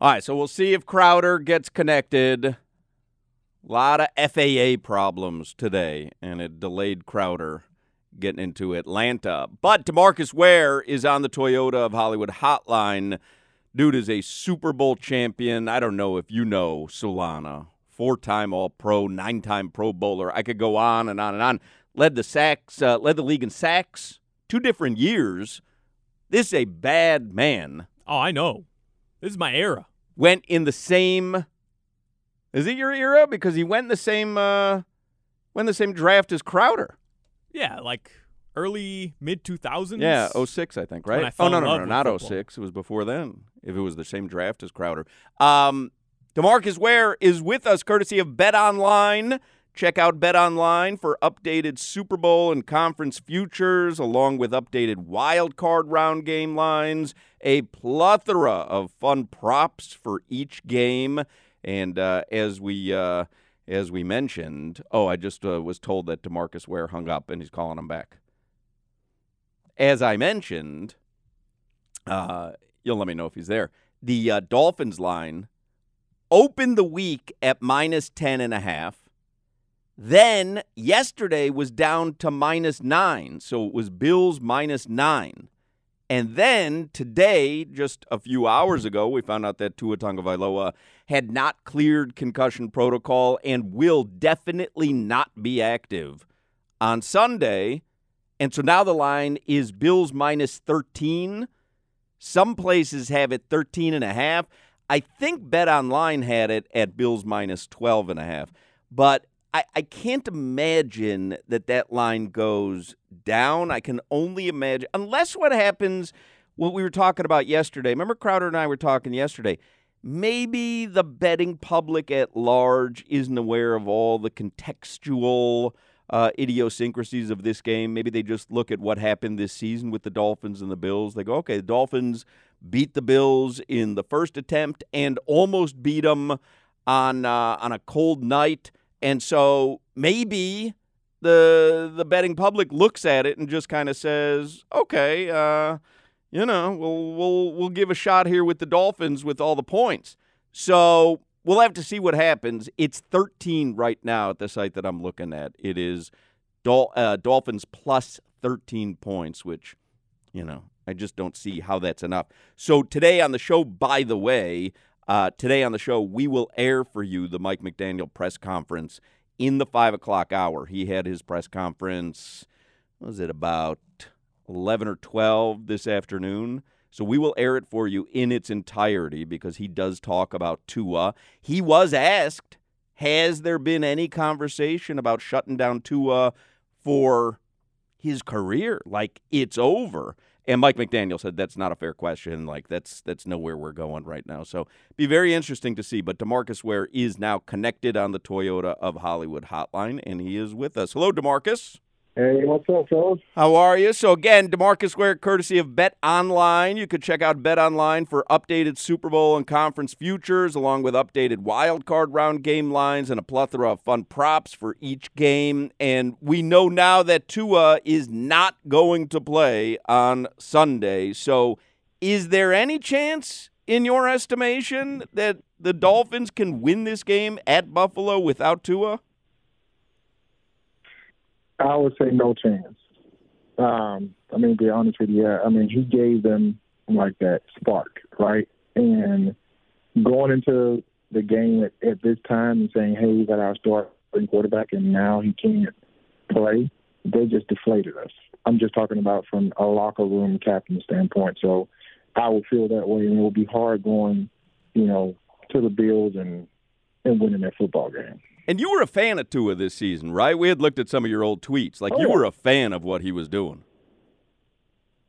All right, so we'll see if Crowder gets connected. A lot of FAA problems today, and it delayed Crowder getting into Atlanta. But Demarcus Ware is on the Toyota of Hollywood hotline. Dude is a Super Bowl champion. I don't know if you know Solana, four time All Pro, nine time Pro Bowler. I could go on and on and on. Led the sacks, uh, led the league in sacks, two different years. This is a bad man. Oh, I know. This is my era. Went in the same. Is it your era? Because he went in the same. Uh, went in the same draft as Crowder. Yeah, like early mid 2000s. Yeah, 06, I think, right? I oh, no, no, love no, not football. 06. It was before then, if it was the same draft as Crowder. Um, Demarcus Ware is with us courtesy of Bet Online. Check out Bet Online for updated Super Bowl and conference futures, along with updated wild card round game lines, a plethora of fun props for each game. And uh, as we uh, as we mentioned, oh, I just uh, was told that Demarcus Ware hung up and he's calling him back as I mentioned, uh, you'll let me know if he's there. The uh, Dolphins line opened the week at minus 10 and a half. Then yesterday was down to minus nine. So it was Bills minus nine. And then today, just a few hours ago, we found out that Tua Tagovailoa had not cleared concussion protocol and will definitely not be active on Sunday. And so now the line is Bills minus 13. Some places have it 13 and a half. I think Bet Online had it at Bills minus 12 and a half. But I, I can't imagine that that line goes down. I can only imagine, unless what happens, what we were talking about yesterday. Remember, Crowder and I were talking yesterday. Maybe the betting public at large isn't aware of all the contextual uh, idiosyncrasies of this game. Maybe they just look at what happened this season with the Dolphins and the Bills. They go, okay, the Dolphins beat the Bills in the first attempt and almost beat them on uh, on a cold night, and so maybe the the betting public looks at it and just kind of says, okay, uh, you know, we'll we'll we'll give a shot here with the Dolphins with all the points. So we'll have to see what happens. It's 13 right now at the site that I'm looking at. It is Dol- uh, Dolphins plus 13 points, which, you know, I just don't see how that's enough. So today on the show, by the way, uh, today on the show, we will air for you the Mike McDaniel press conference in the five o'clock hour. He had his press conference, was it, about 11 or 12 this afternoon? So we will air it for you in its entirety because he does talk about Tua. He was asked, has there been any conversation about shutting down Tua for his career? Like it's over. And Mike McDaniel said that's not a fair question. Like that's that's nowhere we're going right now. So be very interesting to see. But Demarcus Ware is now connected on the Toyota of Hollywood hotline, and he is with us. Hello, Demarcus. Hey, what's up, fellas? How are you? So again, Demarcus Ware, courtesy of Bet Online. You could check out Bet Online for updated Super Bowl and conference futures, along with updated wild card round game lines and a plethora of fun props for each game. And we know now that Tua is not going to play on Sunday. So, is there any chance, in your estimation, that the Dolphins can win this game at Buffalo without Tua? I would say no chance. Um, I mean, be honest with you, I mean, he gave them like that spark, right? And going into the game at, at this time and saying, "Hey, we got our starting quarterback, and now he can't play," they just deflated us. I'm just talking about from a locker room captain standpoint. So I would feel that way, and it would be hard going, you know, to the Bills and and winning that football game. And you were a fan of Tua this season, right? We had looked at some of your old tweets. Like Oh, you yeah. were a fan of what he was doing.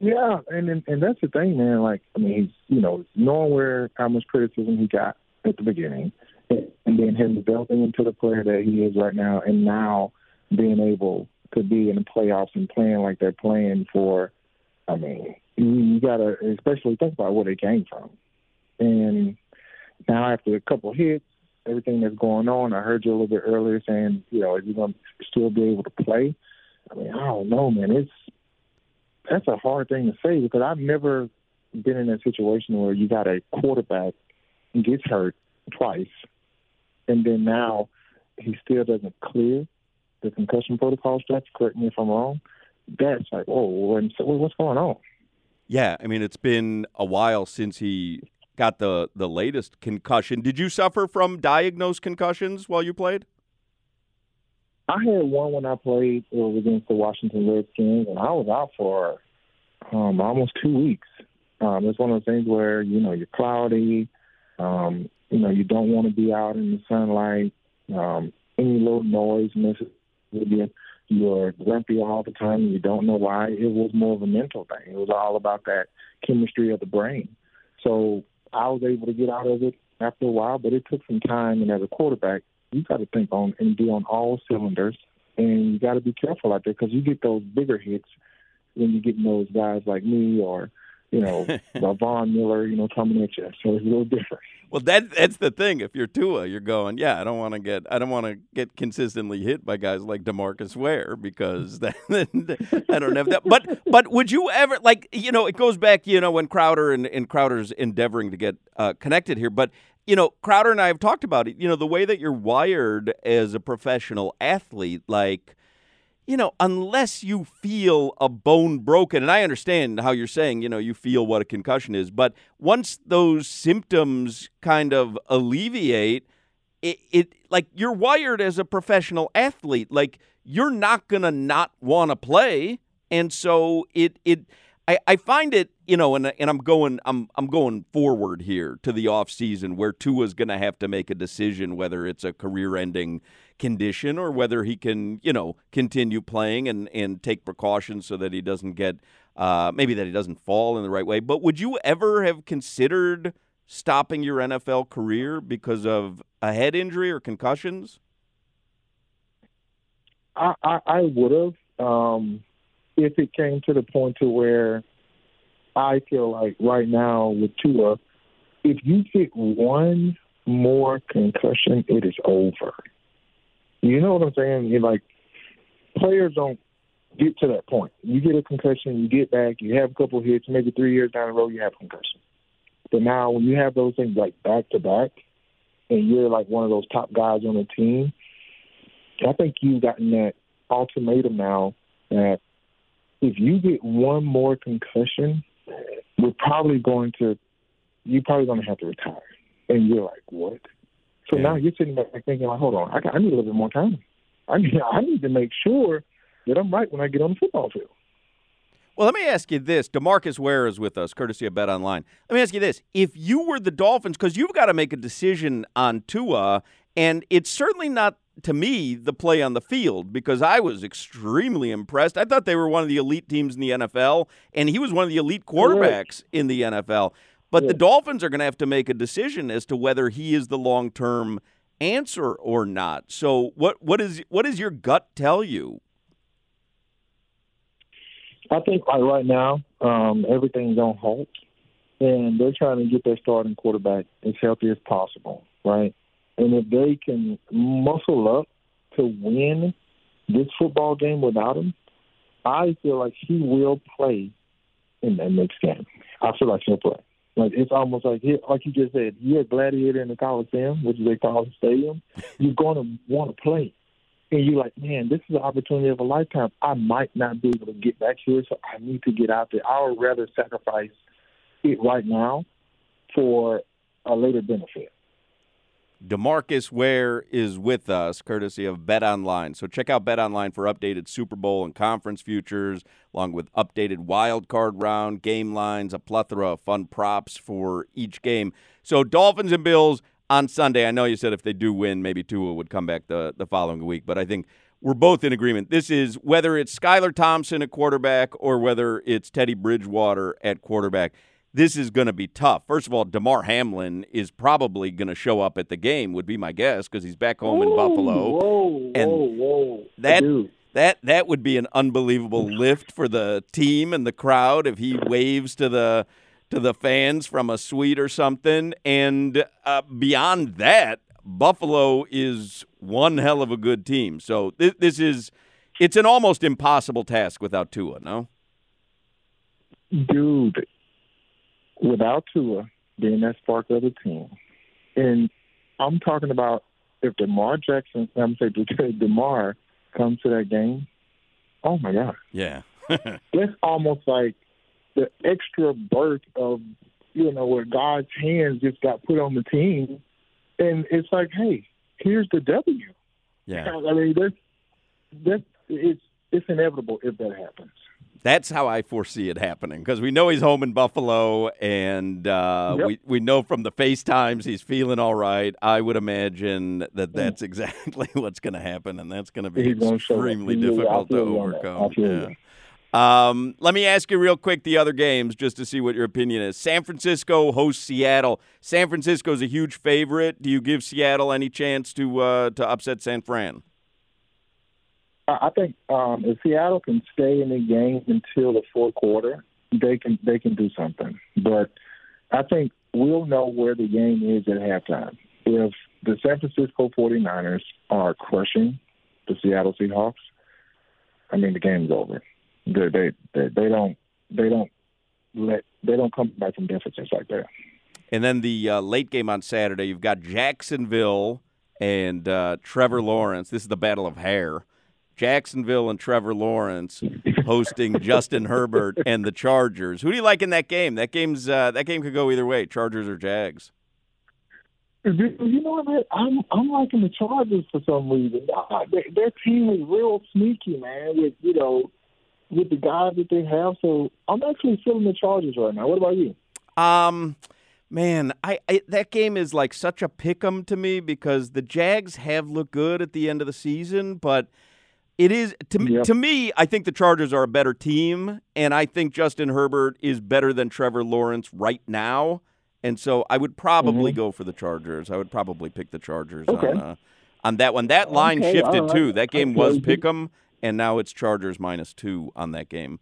Yeah, and, and and that's the thing, man. Like, I mean, he's you know knowing where how much criticism he got at the beginning, and, and then him developing into the player that he is right now, and now being able to be in the playoffs and playing like they're playing for. I mean, you, you gotta especially think about where they came from, and now after a couple hits, everything that's going on. I heard you a little bit earlier saying, you know, is he going to still be able to play? I mean, I don't know, man. It's that's a hard thing to say because I've never been in a situation where you got a quarterback gets hurt twice, and then now he still doesn't clear the concussion protocol steps. Correct me if I'm wrong. That's like, oh, and so what's going on? Yeah, I mean it's been a while since he got the the latest concussion. Did you suffer from diagnosed concussions while you played? I had one when I played. It was against the Washington Redskins, and I was out for um, almost two weeks. Um, it's one of those things where you know you're cloudy. Um, you know you don't want to be out in the sunlight. Um, any little noise messes with you. You're grumpy all the time. You don't know why. It was more of a mental thing. It was all about that chemistry of the brain. So I was able to get out of it after a while, but it took some time. And as a quarterback, you got to think on and be on all cylinders, and you got to be careful out there because you get those bigger hits when you get those guys like me or you know Von Miller, you know, coming at you. So it's a little different. Well, that that's the thing. If you're Tua, you're going, yeah. I don't want to get I don't want to get consistently hit by guys like Demarcus Ware because that, I don't have that. But but would you ever like you know it goes back you know when Crowder and, and Crowder's endeavoring to get uh, connected here, but you know Crowder and I have talked about it. You know the way that you're wired as a professional athlete, like you know, unless you feel a bone broken, and I understand how you're saying, you know, you feel what a concussion is, but once those symptoms kind of alleviate, it, it like you're wired as a professional athlete, like you're not gonna not want to play, and so it it. I, I find it, you know, and and I'm going, I'm I'm going forward here to the off season where Tua's going to have to make a decision whether it's a career-ending condition or whether he can, you know, continue playing and and take precautions so that he doesn't get, uh, maybe that he doesn't fall in the right way. But would you ever have considered stopping your NFL career because of a head injury or concussions? I I, I would have um, if it came to the point to where I feel like right now with Tua, if you get one more concussion, it is over. You know what I'm saying? You're like players don't get to that point. You get a concussion, you get back, you have a couple of hits, maybe three years down the road, you have a concussion. But now, when you have those things like back to back, and you're like one of those top guys on the team, I think you've gotten that ultimatum now that if you get one more concussion, we're probably going to, you're probably going to have to retire. And you're like, what? So Yeah. now you're sitting back thinking, like, hold on, I, got, I need a little bit more time. I need, I need to make sure that I'm right when I get on the football field. Well, let me ask you this. Demarcus Ware is with us, courtesy of Bet Online. Let me ask you this. If you were the Dolphins, because you've got to make a decision on Tua, and it's certainly not, to me, the play on the field, because I was extremely impressed. I thought they were one of the elite teams in the NFL, and he was one of the elite quarterbacks in the NFL. But the Dolphins are going to have to make a decision as to whether he is the long term answer or not. So, what, what, is, what does your gut tell you? I think like right now, um, everything's on hold, and they're trying to get their starting quarterback as healthy as possible, right? And if they can muscle up to win this football game without him, I feel like he will play in that next game. I feel like he'll play. Like it's almost like he, like you just said, you're a gladiator in the Coliseum, which they call the stadium. You're going to want to play and you're like, man, this is an opportunity of a lifetime. I might not be able to get back here, so I need to get out there. I would rather sacrifice it right now for a later benefit. Demarcus Ware is with us, courtesy of Bet Online. So check out Bet Online for updated Super Bowl and conference futures, along with updated wild card round, game lines, a plethora of fun props for each game. So Dolphins and Bills on Sunday. I know you said if they do win, maybe Tua would come back the, the following week, but I think we're both in agreement. This is whether it's Skylar Thompson at quarterback or whether it's Teddy Bridgewater at quarterback this is going to be tough. First of all, Damar Hamlin is probably going to show up at the game, would be my guess, because he's back home Ooh, in Buffalo. Whoa, and whoa, whoa! That that that would be an unbelievable lift for the team and the crowd if he waves to the to the fans from a suite or something. And uh, beyond that, Buffalo is one hell of a good team. So this, this is it's an almost impossible task without Tua. No, dude, without Tua being that spark of the team, and I'm talking about if Demar Jackson, I'm saying if Damar comes to that game, oh my god, yeah, that's almost like the extra birth of you know where God's hands just got put on the team, and it's like, hey, here's the W. yeah. I mean, that's that's it's it's inevitable if that happens. That's how I foresee it happening because we know he's home in Buffalo, and uh, Yep. we we know from the FaceTimes he's feeling all right. I would imagine that that's exactly what's going to happen, and that's going to be He's gonna show up. extremely difficult to feel you on that. I overcome. Yeah. Um, let me ask you real quick the other games just to see what your opinion is. San Francisco hosts Seattle. San Francisco's a huge favorite. Do you give Seattle any chance to uh, to upset San Fran? I think um, if Seattle can stay in the game until the fourth quarter, they can they can do something. But I think we'll know where the game is at halftime. If the San Francisco 49ers are crushing the Seattle Seahawks, I mean the game's over. They they they, they don't they don't let they don't come back from deficits like that. And then the uh, late game on Saturday, you've got Jacksonville and uh, Trevor Lawrence. This is the battle of hair. Jacksonville and Trevor Lawrence hosting Justin Herbert and the Chargers. Who do you like in that game? That game's uh, that game could go either way, Chargers or Jags. You know what? I'm I'm liking the Chargers for some reason. Their, their team is real sneaky, man. With you know, with the guys that they have. So I'm actually feeling the Chargers right now. What about you? Um, man, I, I that game is like such a pick 'em to me because the Jags have looked good at the end of the season, but it is to me, Yep. to me. I think the Chargers are a better team, and I think Justin Herbert is better than Trevor Lawrence right now. And so I would probably go for the Chargers. I would probably pick the Chargers Mm-hmm. Okay. on uh, on that one. That line Okay, shifted right. too. That game was pick 'em, and now it's Chargers minus two on that game.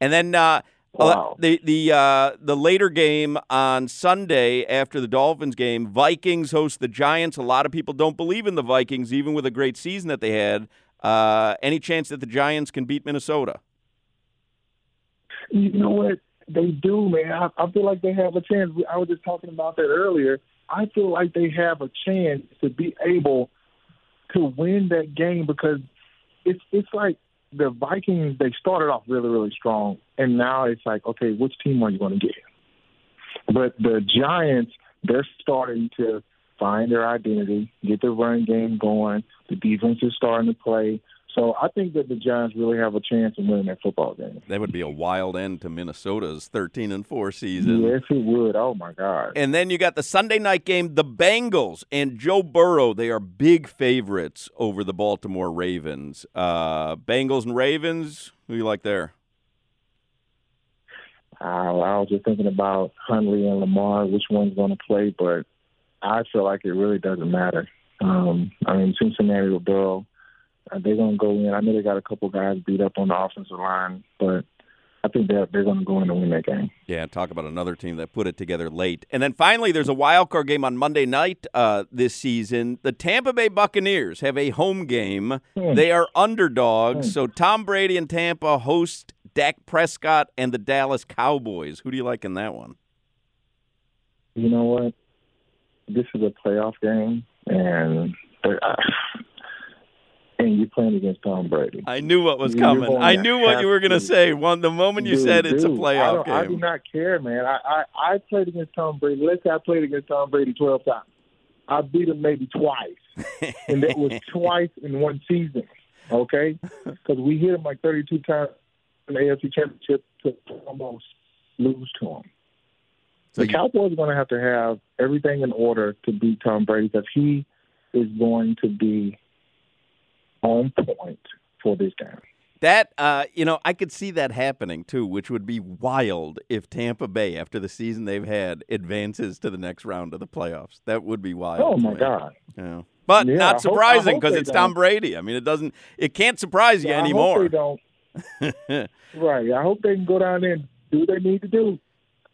And then uh, Wow. the the uh, the later game on Sunday after the Dolphins game, Vikings host the Giants. A lot of people don't believe in the Vikings, even with a great season that they had. Uh, any chance that the Giants can beat Minnesota? You know what? They do, man. I, I feel like they have a chance. I was just talking about that earlier. I feel like they have a chance to be able to win that game because it's it's like the Vikings. They started off really really strong, and now it's like, okay, which team are you going to get? But the Giants, they're starting to find their identity, get the run game going. The defense is starting to play. So I think that the Giants really have a chance in winning that football game. That would be a wild end to Minnesota's 13 and 4 season. Yes, it would. Oh my God. And then you got the Sunday night game, the Bengals and Joe Burrow. They are big favorites over the Baltimore Ravens. Uh, Bengals and Ravens, who you like there? I, I was just thinking about Huntley and Lamar, which one's going to play, but I feel like it really doesn't matter. Um, I mean, Cincinnati will Burrow. Uh, they're going to go in. I know they got a couple guys beat up on the offensive line, but I think they're, they're going to go in and win that game. Yeah, talk about another team that put it together late. And then finally, there's a wild card game on Monday night uh, this season. The Tampa Bay Buccaneers have a home game. Hmm. They are underdogs. So Tom Brady and Tampa host Dak Prescott and the Dallas Cowboys. Who do you like in that one? You know what? This is a playoff game, and uh, and you're playing against Tom Brady. I knew what was coming. I knew what you were going to say. One the moment you Dude, said it's a dude, I, playoff don't, I do not care, man. I, I I played against Tom Brady. Let's say I played against Tom Brady twelve times. I beat him maybe twice, and that was twice in one season. Okay, because we hit him like thirty-two times in the AFC Championship to almost lose to him. So the you- Cowboys are going to have to have everything in order to beat Tom Brady because he is going to be on point for this game. That uh, you know, I could see that happening too, which would be wild if Tampa Bay, after the season they've had, advances to the next round of the playoffs. That would be wild. Oh my. God! Yeah. But Yeah, not surprising because it's Tom don't. Brady. I mean, it doesn't. It can't surprise you I anymore. hope they don't. Right. I hope they can go down there and do what they need to do.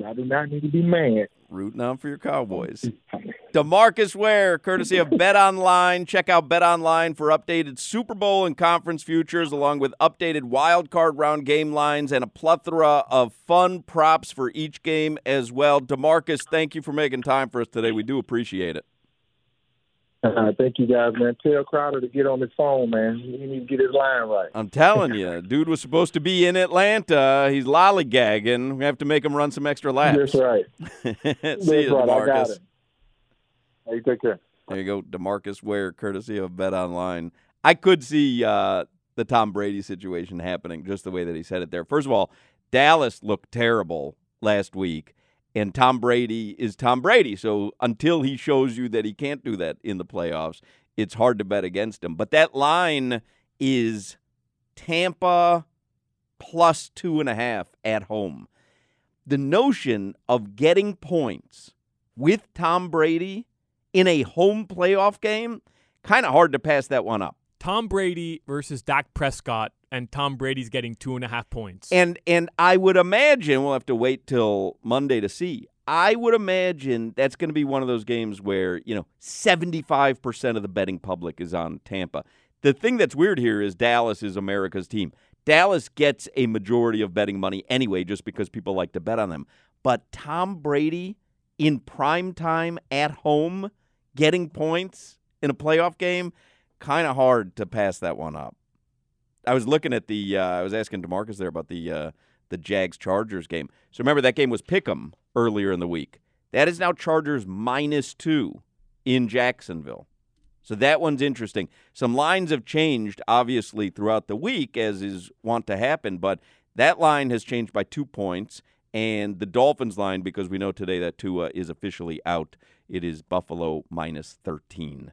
I do not need to be mad. Rooting on for your Cowboys. Demarcus Ware, courtesy of Bet Online. Check out Bet Online for updated Super Bowl and conference futures, along with updated wild card round game lines and a plethora of fun props for each game as well. Demarcus, thank you for making time for us today. We do appreciate it. Uh, thank you guys, man. Tell Crowder to get on his phone, man. He need to get his line right. I'm telling you, dude was supposed to be in Atlanta. He's lollygagging. We have to make him run some extra laps. That's right. See That's you, right. I got it. Hey, take care. There you go, Demarcus Ware, courtesy of Bet Online. I could see uh, the Tom Brady situation happening just the way that he said it there. First of all, Dallas looked terrible last week, and Tom Brady is Tom Brady. So until he shows you that he can't do that in the playoffs, it's hard to bet against him. But that line is Tampa plus two and a half at home. The notion of getting points with Tom Brady in a home playoff game, kind of hard to pass that one up. Tom Brady versus Dak Prescott, and Tom Brady's getting two and a half points. And and I would imagine we'll have to wait till Monday to see. I would imagine that's going to be one of those games where, you know, 75% of the betting public is on Tampa. The thing that's weird here is Dallas is America's team. Dallas gets a majority of betting money anyway just because people like to bet on them. But Tom Brady in prime time at home getting points in a playoff game, kind of hard to pass that one up. I was looking at the. Uh, I was asking Demarcus there about the uh, the Jags Chargers game. So remember that game was Pick'em earlier in the week. That is now Chargers minus two in Jacksonville. So that one's interesting. Some lines have changed obviously throughout the week, as is wont to happen, but that line has changed by two points. And the Dolphins line, because we know today that Tua is officially out, it is Buffalo minus 13.